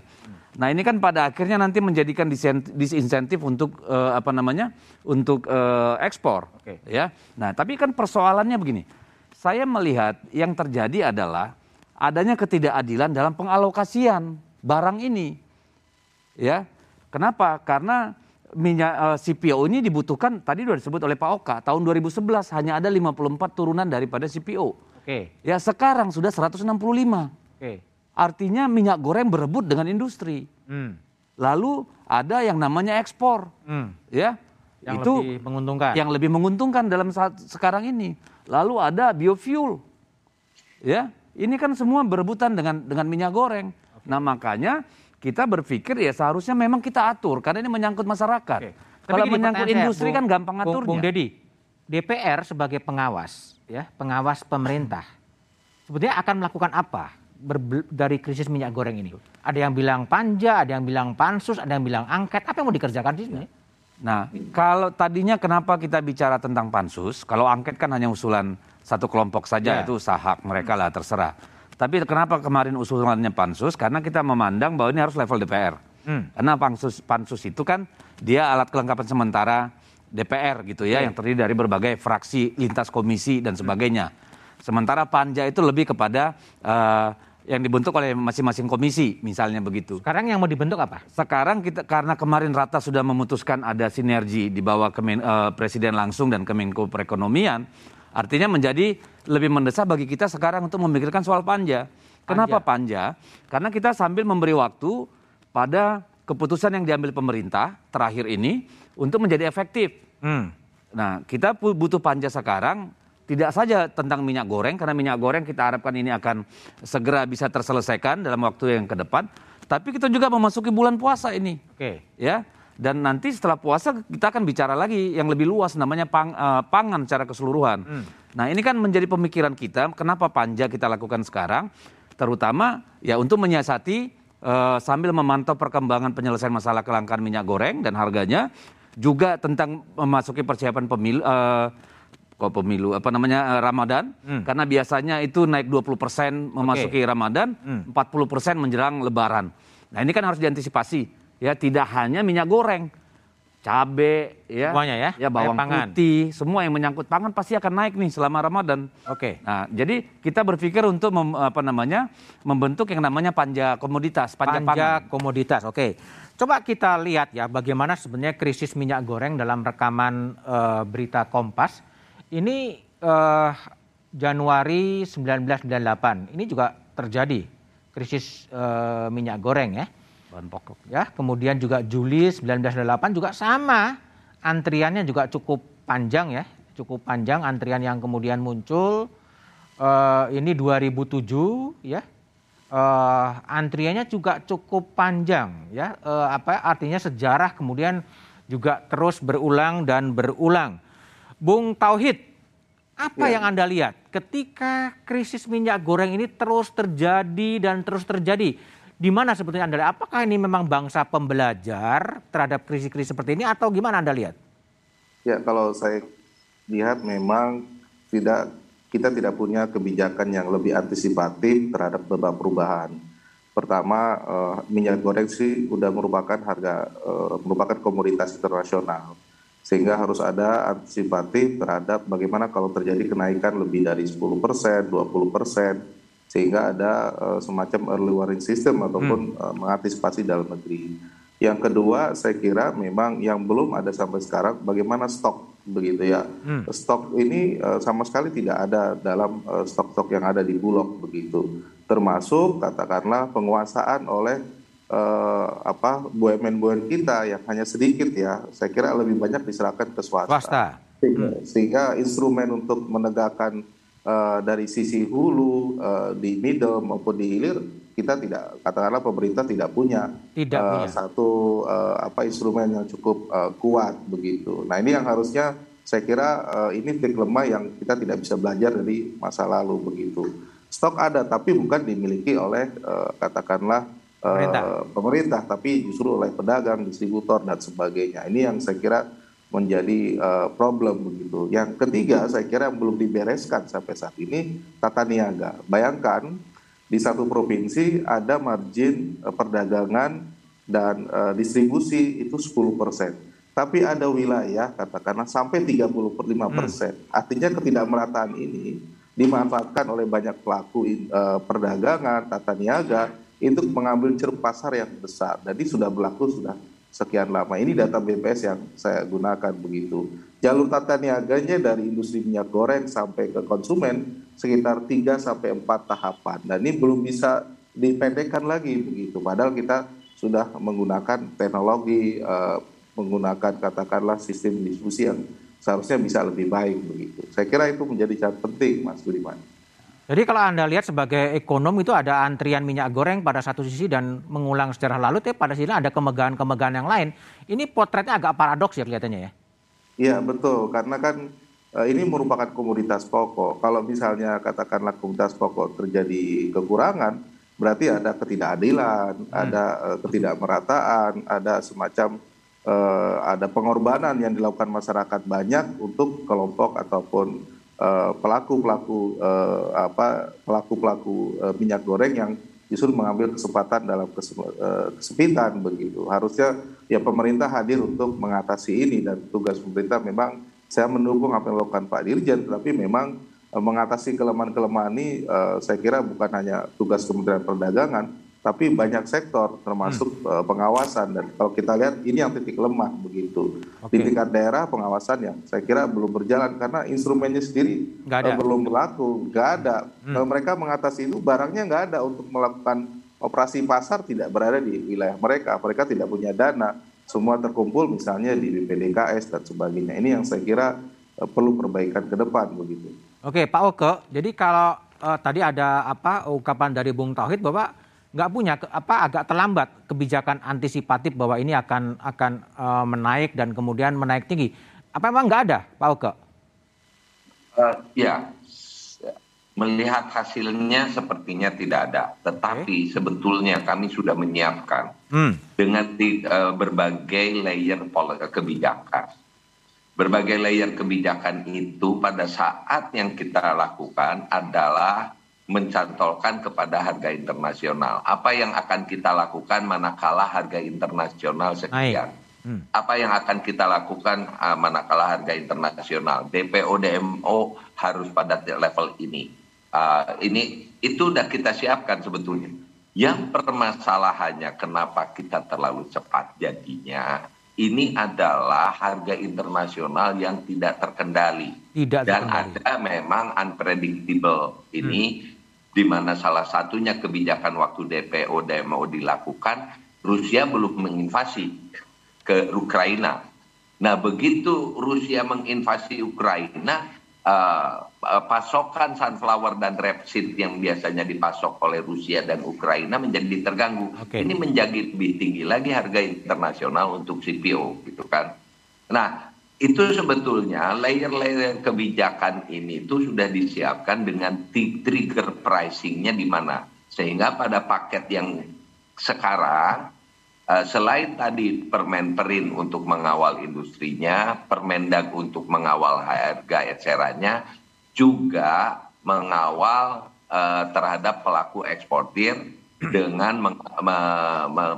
Nah ini kan pada akhirnya nanti menjadikan disinsentif untuk eh, apa namanya untuk eh, ekspor
Oke.
ya. Nah tapi kan persoalannya begini, saya melihat yang terjadi adalah adanya ketidakadilan dalam pengalokasian barang ini ya. Kenapa? Karena minyak eh, CPO ini dibutuhkan tadi sudah disebut oleh Pak Oka tahun 2011 hanya ada 54 turunan daripada CPO.
Oke.
Ya sekarang sudah 165.
Oke.
Artinya minyak goreng berebut dengan industri.
Hmm.
Lalu ada yang namanya ekspor,
Hmm.
ya.
Yang
itu
lebih menguntungkan.
yang lebih menguntungkan dalam saat sekarang ini. Lalu ada biofuel. Ya, ini kan semua berebutan dengan dengan minyak goreng. Nah, makanya kita berpikir ya seharusnya memang kita atur karena ini menyangkut masyarakat.
Oke. Tapi
Kalau
gini,
menyangkut
saya,
industri
Bung-
kan gampang aturnya.
Bung Dedi, DPR sebagai pengawas, ya pengawas pemerintah, sebetulnya akan melakukan apa dari krisis minyak goreng ini? Ada yang bilang panja, ada yang bilang pansus, ada yang bilang angket. Apa yang mau dikerjakan di sini?
Nah, kalau tadinya kenapa kita bicara tentang pansus? Kalau angket kan hanya usulan satu kelompok saja,
Ya.
itu sah hak mereka lah, terserah. Tapi kenapa kemarin usulannya pansus? Karena kita memandang bahwa ini harus level DPR.
Hmm.
Karena pansus pansus itu kan dia alat kelengkapan sementara DPR gitu ya, yang terdiri dari berbagai fraksi, lintas komisi dan sebagainya. Sementara panja itu lebih kepada eh, yang dibentuk oleh masing-masing komisi, misalnya begitu.
Sekarang yang mau dibentuk apa?
Sekarang kita karena kemarin Rata sudah memutuskan ada sinergi di bawah Kemen- eh, Presiden langsung dan Kemenko Perekonomian, artinya menjadi lebih mendesak bagi kita sekarang untuk memikirkan soal panja. Kenapa panja? Karena kita sambil memberi waktu pada keputusan yang diambil pemerintah terakhir ini untuk menjadi efektif.
Hmm.
Nah, kita butuh panja sekarang tidak saja tentang minyak goreng karena minyak goreng kita harapkan ini akan segera bisa terselesaikan dalam waktu yang ke depan, tapi kita juga memasuki bulan puasa ini.
Oke.
Ya. Dan nanti setelah puasa kita akan bicara lagi yang lebih luas namanya pang- eh, pangan secara keseluruhan. Nah, ini kan menjadi pemikiran kita kenapa panja kita lakukan sekarang? Terutama ya untuk menyiasati eh, sambil memantau perkembangan penyelesaian masalah kelangkaan minyak goreng dan harganya juga tentang memasuki persiapan pemilu eh, kok pemilu apa namanya Ramadan. Karena biasanya itu naik 20% memasuki Ramadan, 40% menjelang lebaran. Nah, ini kan harus diantisipasi ya tidak hanya minyak goreng, cabe ya,
Semuanya ya,
ya bawang
pangan.
putih, semua yang menyangkut pangan pasti akan naik nih selama Ramadan.
Oke.
Nah, jadi kita berpikir untuk mem- apa namanya membentuk yang namanya panja komoditas, panja,
Panja
pangan.
komoditas. Oke. Coba kita lihat ya bagaimana sebenarnya krisis minyak goreng dalam rekaman eh, berita Kompas. Ini eh, Januari 1998. Ini juga terjadi krisis eh, minyak goreng ya.
Bahan pokok.
Ya, kemudian juga Juli 1998 juga sama. Antriannya juga cukup panjang ya, cukup panjang antrian yang kemudian muncul. Eh, ini 2007 ya. Eh, antriannya juga cukup panjang ya. Eh, apa artinya sejarah kemudian juga terus berulang dan berulang. Bung Tauhid, apa yang Anda lihat ketika krisis minyak goreng ini terus terjadi dan terus terjadi? Di mana sebetulnya Anda lihat? Apakah ini memang bangsa pembelajar terhadap krisis-krisis seperti ini atau gimana Anda lihat?
Ya, kalau saya lihat memang tidak kita tidak punya kebijakan yang lebih antisipatif terhadap beberapa perubahan. Pertama, eh, minyak goreng sih sudah merupakan harga eh, merupakan komoditas internasional. Sehingga harus ada antisipatif terhadap bagaimana kalau terjadi kenaikan lebih dari 10%, 20%, sehingga ada eh, semacam early warning system ataupun eh, mengantisipasi dalam negeri. Yang kedua, saya kira memang yang belum ada sampai sekarang bagaimana stok begitu ya. Stok ini eh, sama sekali tidak ada dalam eh, stok-stok yang ada di Bulog begitu. Termasuk katakanlah penguasaan oleh eh, apa BUMN-BUMN kita yang hanya sedikit ya. Saya kira lebih banyak diserahkan ke swasta.
Swasta.
Sehingga, sehingga instrumen untuk menegakkan eh, dari sisi hulu eh, di middle maupun di hilir kita tidak katakanlah pemerintah tidak punya
Tidak punya.
satu eh, apa instrumen yang cukup eh, kuat begitu. Nah ini yang harusnya saya kira uh, ini titik lemah yang kita tidak bisa belajar dari masa lalu begitu. Stok ada tapi bukan dimiliki oleh uh, katakanlah uh, pemerintah. pemerintah tapi justru oleh pedagang, distributor dan sebagainya. Ini yang saya kira menjadi uh, problem begitu. Yang ketiga saya kira yang belum dibereskan sampai saat ini tata niaga. Bayangkan di satu provinsi ada margin uh, perdagangan dan uh, distribusi itu 10 persen tapi ada wilayah katakanlah sampai 35 persen. Hmm. Artinya ketidakmerataan ini dimanfaatkan oleh banyak pelaku uh, perdagangan, tata niaga untuk mengambil ceruk pasar yang besar. Jadi sudah berlaku sudah sekian lama. Ini data BPS yang saya gunakan begitu. Jalur tata niaganya dari industri minyak goreng sampai ke konsumen sekitar 3 sampai 4 tahapan. Dan ini belum bisa dipendekkan lagi begitu. Padahal kita sudah menggunakan teknologi uh, menggunakan katakanlah sistem diskusi yang seharusnya bisa lebih baik begitu. Saya kira itu menjadi catatan penting, Mas Budiman.
Jadi kalau Anda lihat sebagai ekonom itu ada antrian minyak goreng pada satu sisi dan mengulang sejarah lalu, tapi pada sisi ada kemegahan-kemegahan yang lain. Ini potretnya agak paradoks ya kelihatannya ya?
Iya betul, karena kan eh, ini merupakan komoditas pokok. Kalau misalnya katakanlah komoditas pokok terjadi kekurangan, berarti ada ketidakadilan, hmm. ada uh, ketidakmerataan, ada semacam uh, ada pengorbanan yang dilakukan masyarakat banyak untuk kelompok ataupun eh, pelaku-pelaku uh, apa pelaku-pelaku uh, minyak goreng yang justru mengambil kesempatan dalam kesempitan begitu. Harusnya ya pemerintah hadir untuk mengatasi ini dan tugas pemerintah memang saya mendukung apa yang dilakukan Pak Dirjen, tapi memang mengatasi kelemahan-kelemahan ini saya kira bukan hanya tugas Kementerian Perdagangan, tapi banyak sektor termasuk hmm. uh, pengawasan. Dan kalau kita lihat ini yang titik lemah begitu. Okay. di tingkat daerah pengawasan yang saya kira belum berjalan. Karena instrumennya sendiri uh, belum berlaku. Nggak ada. Hmm. kalau mereka mengatasi itu barangnya nggak ada untuk melakukan operasi pasar tidak berada di wilayah mereka. Mereka tidak punya dana. Semua terkumpul misalnya di BPDKS dan sebagainya. Ini yang saya kira uh, perlu perbaikan ke depan begitu.
Oke Pak Oke, jadi kalau uh, tadi ada apa ungkapan dari Bung Tauhid bahwa nggak punya apa agak terlambat kebijakan antisipatif bahwa ini akan akan uh, menaik dan kemudian menaik tinggi. Apa memang nggak ada, Pak Oke?
Uh, ya, melihat hasilnya sepertinya tidak ada. Tetapi okay. sebetulnya kami sudah menyiapkan hmm. dengan uh, berbagai layer kebijakan. Berbagai layer kebijakan itu pada saat yang kita lakukan adalah mencantolkan kepada harga internasional. Apa yang akan kita lakukan manakala harga internasional sekian? Hmm. Apa yang akan kita lakukan uh, manakala harga internasional? DPO DMO harus pada level ini. Uh, ini itu sudah kita siapkan sebetulnya. Yang permasalahannya kenapa kita terlalu cepat jadinya? Ini adalah harga internasional yang tidak terkendali tidak dan terkendali. ada memang unpredictable ini. Hmm di mana salah satunya kebijakan waktu DPO DMO dilakukan, Rusia belum menginvasi ke Ukraina. Nah, begitu Rusia menginvasi Ukraina, uh, pasokan sunflower dan rapeseed yang biasanya dipasok oleh Rusia dan Ukraina menjadi terganggu. Okay. Ini menjadi lebih tinggi lagi harga internasional untuk CPO, gitu kan. Nah, itu sebetulnya layer-layer kebijakan ini itu sudah disiapkan dengan trigger pricingnya di mana? Sehingga pada paket yang sekarang uh, selain tadi permen perin untuk mengawal industrinya, permendag untuk mengawal harga etc-nya juga mengawal uh, terhadap pelaku eksportir dengan men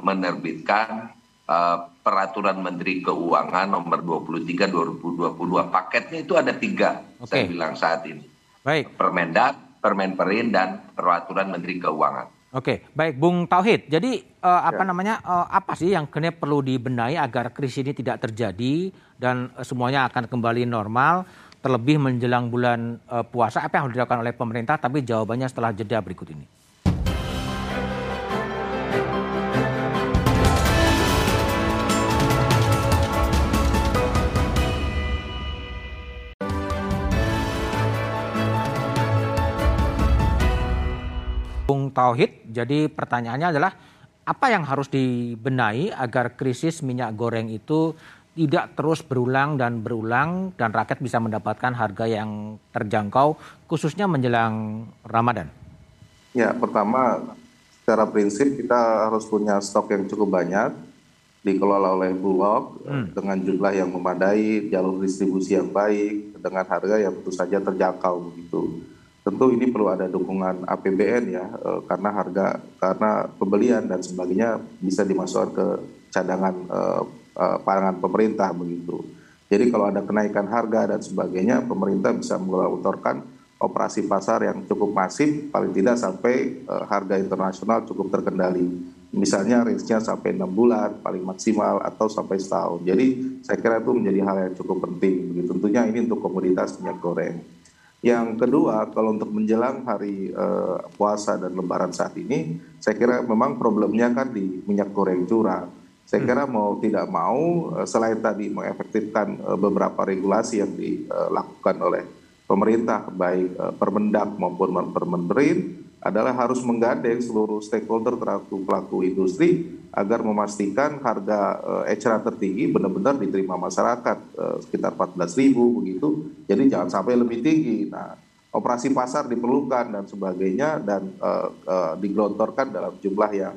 menerbitkan uh, peraturan Menteri Keuangan nomor 23 2022. Paketnya itu ada tiga, okay. saya bilang saat ini. Baik. Permendak, Permenperin, dan peraturan Menteri Keuangan.
Oke, baik Bung Tauhid. Jadi uh, apa ya. namanya uh, apa sih yang kini perlu dibenahi agar krisis ini tidak terjadi dan uh, semuanya akan kembali normal terlebih menjelang bulan uh, puasa apa yang harus dilakukan oleh pemerintah tapi jawabannya setelah jeda berikut ini. Tauhid, jadi pertanyaannya adalah apa yang harus dibenahi agar krisis minyak goreng itu tidak terus berulang dan berulang dan rakyat bisa mendapatkan harga yang terjangkau khususnya menjelang Ramadan?
Ya, pertama secara prinsip kita harus punya stok yang cukup banyak dikelola oleh Bulog
Hmm.
dengan jumlah yang memadai, jalur distribusi yang baik, dengan harga yang tentu saja terjangkau begitu. Tentu ini perlu ada dukungan APBN ya, eh, karena harga, karena pembelian dan sebagainya bisa dimasukkan ke cadangan eh, eh, pangan pemerintah begitu. Jadi kalau ada kenaikan harga dan sebagainya, pemerintah bisa menggelontorkan operasi pasar yang cukup masif, paling tidak sampai eh, harga internasional cukup terkendali. Misalnya range-nya sampai enam bulan, paling maksimal, atau sampai setahun. Jadi saya kira itu menjadi hal yang cukup penting. Tentunya ini untuk komoditas minyak goreng. Yang kedua, kalau untuk menjelang hari eh, puasa dan lebaran saat ini, saya kira memang problemnya kan di minyak goreng curah. Saya kira mau tidak mau, eh, selain tadi mengefektifkan eh, beberapa regulasi yang dilakukan oleh pemerintah, baik eh, Permendak maupun Permenderin, adalah harus menggandeng seluruh stakeholder termasuk pelaku industri agar memastikan harga eh, eceran tertinggi benar-benar diterima masyarakat eh, sekitar 14.000 begitu. Jadi jangan sampai lebih tinggi. Nah, operasi pasar diperlukan dan sebagainya dan eh, eh, digelontorkan dalam jumlah yang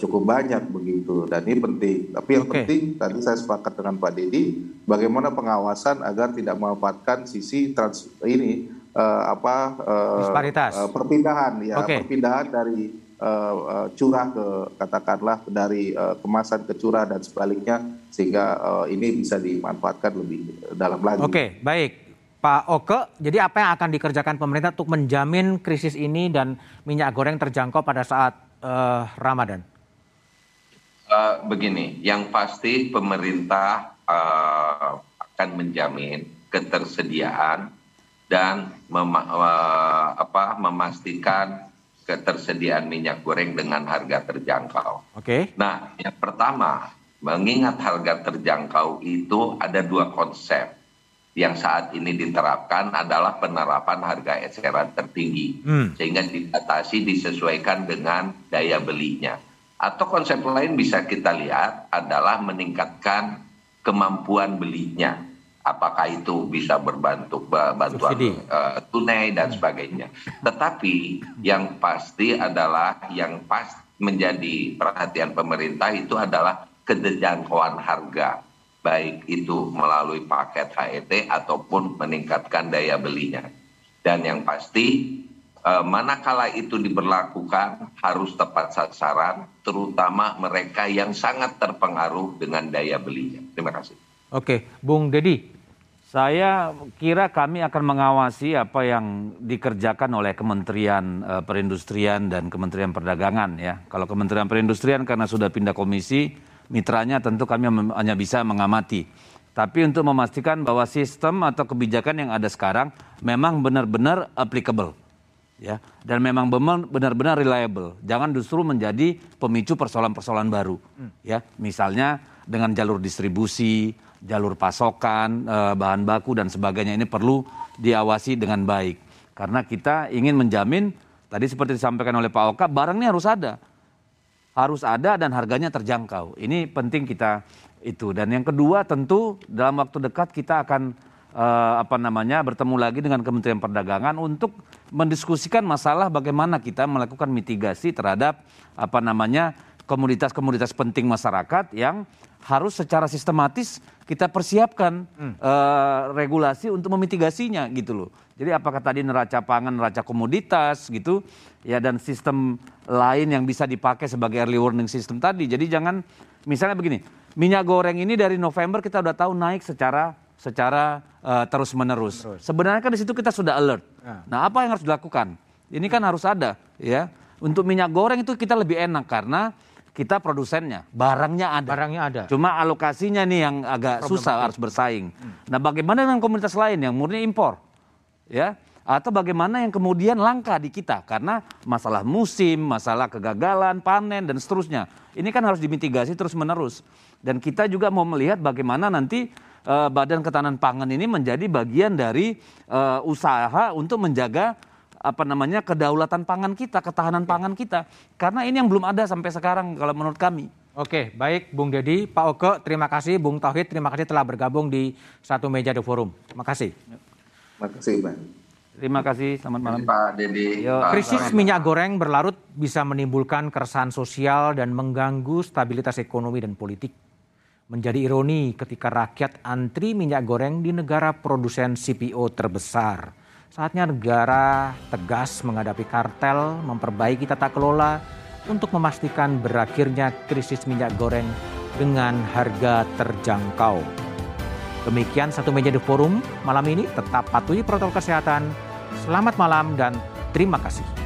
cukup banyak begitu dan ini penting. Tapi yang
Oke.
penting tadi saya sepakat dengan Pak Dedi bagaimana pengawasan agar tidak memanfaatkan sisi trans ini eh, apa eh,
Disparitas.
eh, perpindahan ya
Oke.
perpindahan dari eh, eh, curah ke katakanlah dari kemasan ke curah dan sebaliknya sehingga eh, ini bisa dimanfaatkan lebih dalam lagi.
Oke, baik. Pak Oke, jadi apa yang akan dikerjakan pemerintah untuk menjamin krisis ini dan minyak goreng terjangkau pada saat eh, Ramadan?
Eh, begini, yang pasti pemerintah eh, akan menjamin ketersediaan dan mema- apa, memastikan ketersediaan minyak goreng dengan harga terjangkau.
Oke.
Nah, yang pertama, mengingat harga terjangkau itu ada dua konsep yang saat ini diterapkan adalah penerapan harga eceran tertinggi
Hmm.
sehingga dibatasi disesuaikan dengan daya belinya. Atau konsep lain bisa kita lihat adalah meningkatkan kemampuan belinya. Apakah itu bisa berbantu ba- bantuan eh, tunai dan sebagainya. Tetapi yang pasti adalah yang pas menjadi perhatian pemerintah itu adalah kejangkauan harga baik itu melalui paket HET ataupun meningkatkan daya belinya. Dan yang pasti eh, manakala itu diberlakukan harus tepat sasaran terutama mereka yang sangat terpengaruh dengan daya belinya. Terima kasih.
Oke, Bung Dedi.
Saya kira kami akan mengawasi apa yang dikerjakan oleh Kementerian eh, Perindustrian dan Kementerian Perdagangan ya. Kalau Kementerian Perindustrian karena sudah pindah komisi, mitranya tentu kami hanya bisa mengamati. Tapi untuk memastikan bahwa sistem atau kebijakan yang ada sekarang memang benar-benar applicable ya dan memang benar- benar-benar reliable. Jangan justru menjadi pemicu persoalan-persoalan baru ya. Misalnya dengan jalur distribusi, jalur pasokan, eh, bahan baku dan sebagainya ini perlu diawasi dengan baik. Karena kita ingin menjamin tadi seperti disampaikan oleh Pak Oka, barang ini harus ada. Harus ada dan harganya terjangkau. Ini penting kita itu. Dan yang kedua tentu dalam waktu dekat kita akan eh, apa namanya bertemu lagi dengan Kementerian Perdagangan untuk mendiskusikan masalah bagaimana kita melakukan mitigasi terhadap apa namanya komoditas-komoditas penting masyarakat yang harus secara sistematis kita persiapkan eh, regulasi untuk memitigasinya gitu loh. Jadi apakah tadi neraca pangan, neraca komoditas gitu ya dan sistem lain yang bisa dipakai sebagai early warning system tadi. Jadi jangan misalnya begini, minyak goreng ini dari November kita udah tahu naik secara secara terus menerus. Sebenarnya kan di situ kita sudah alert. Nah, apa yang harus dilakukan? Ini kan harus ada ya. Untuk minyak goreng itu kita lebih enak karena kita produsennya, barangnya ada.
Barangnya ada.
Cuma alokasinya nih yang agak susah harus bersaing. Nah, bagaimana dengan komunitas lain yang murni impor? Ya, atau bagaimana yang kemudian langka di kita karena masalah musim, masalah kegagalan, panen dan seterusnya. Ini kan harus dimitigasi terus-menerus. Dan kita juga mau melihat bagaimana nanti eh, Badan Ketahanan Pangan ini menjadi bagian dari eh, usaha untuk menjaga apa namanya kedaulatan pangan kita, ketahanan pangan kita. Karena ini yang belum ada sampai sekarang kalau menurut kami.
Oke, baik Bung Dedi, Pak Oke, terima kasih. Bung Tauhid, terima kasih telah bergabung di satu meja The Forum. Terima kasih.
Terima kasih, Bang.
Terima kasih, selamat malam.
Pak Dedi.
Yo.
Krisis minyak goreng berlarut bisa menimbulkan keresahan sosial dan mengganggu stabilitas ekonomi dan politik. Menjadi ironi ketika rakyat antri minyak goreng di negara produsen CPO terbesar. Saatnya negara tegas menghadapi kartel, memperbaiki tata kelola untuk memastikan berakhirnya krisis minyak goreng dengan harga terjangkau. Demikian satu meja di forum malam ini tetap patuhi protokol kesehatan. Selamat malam dan terima kasih.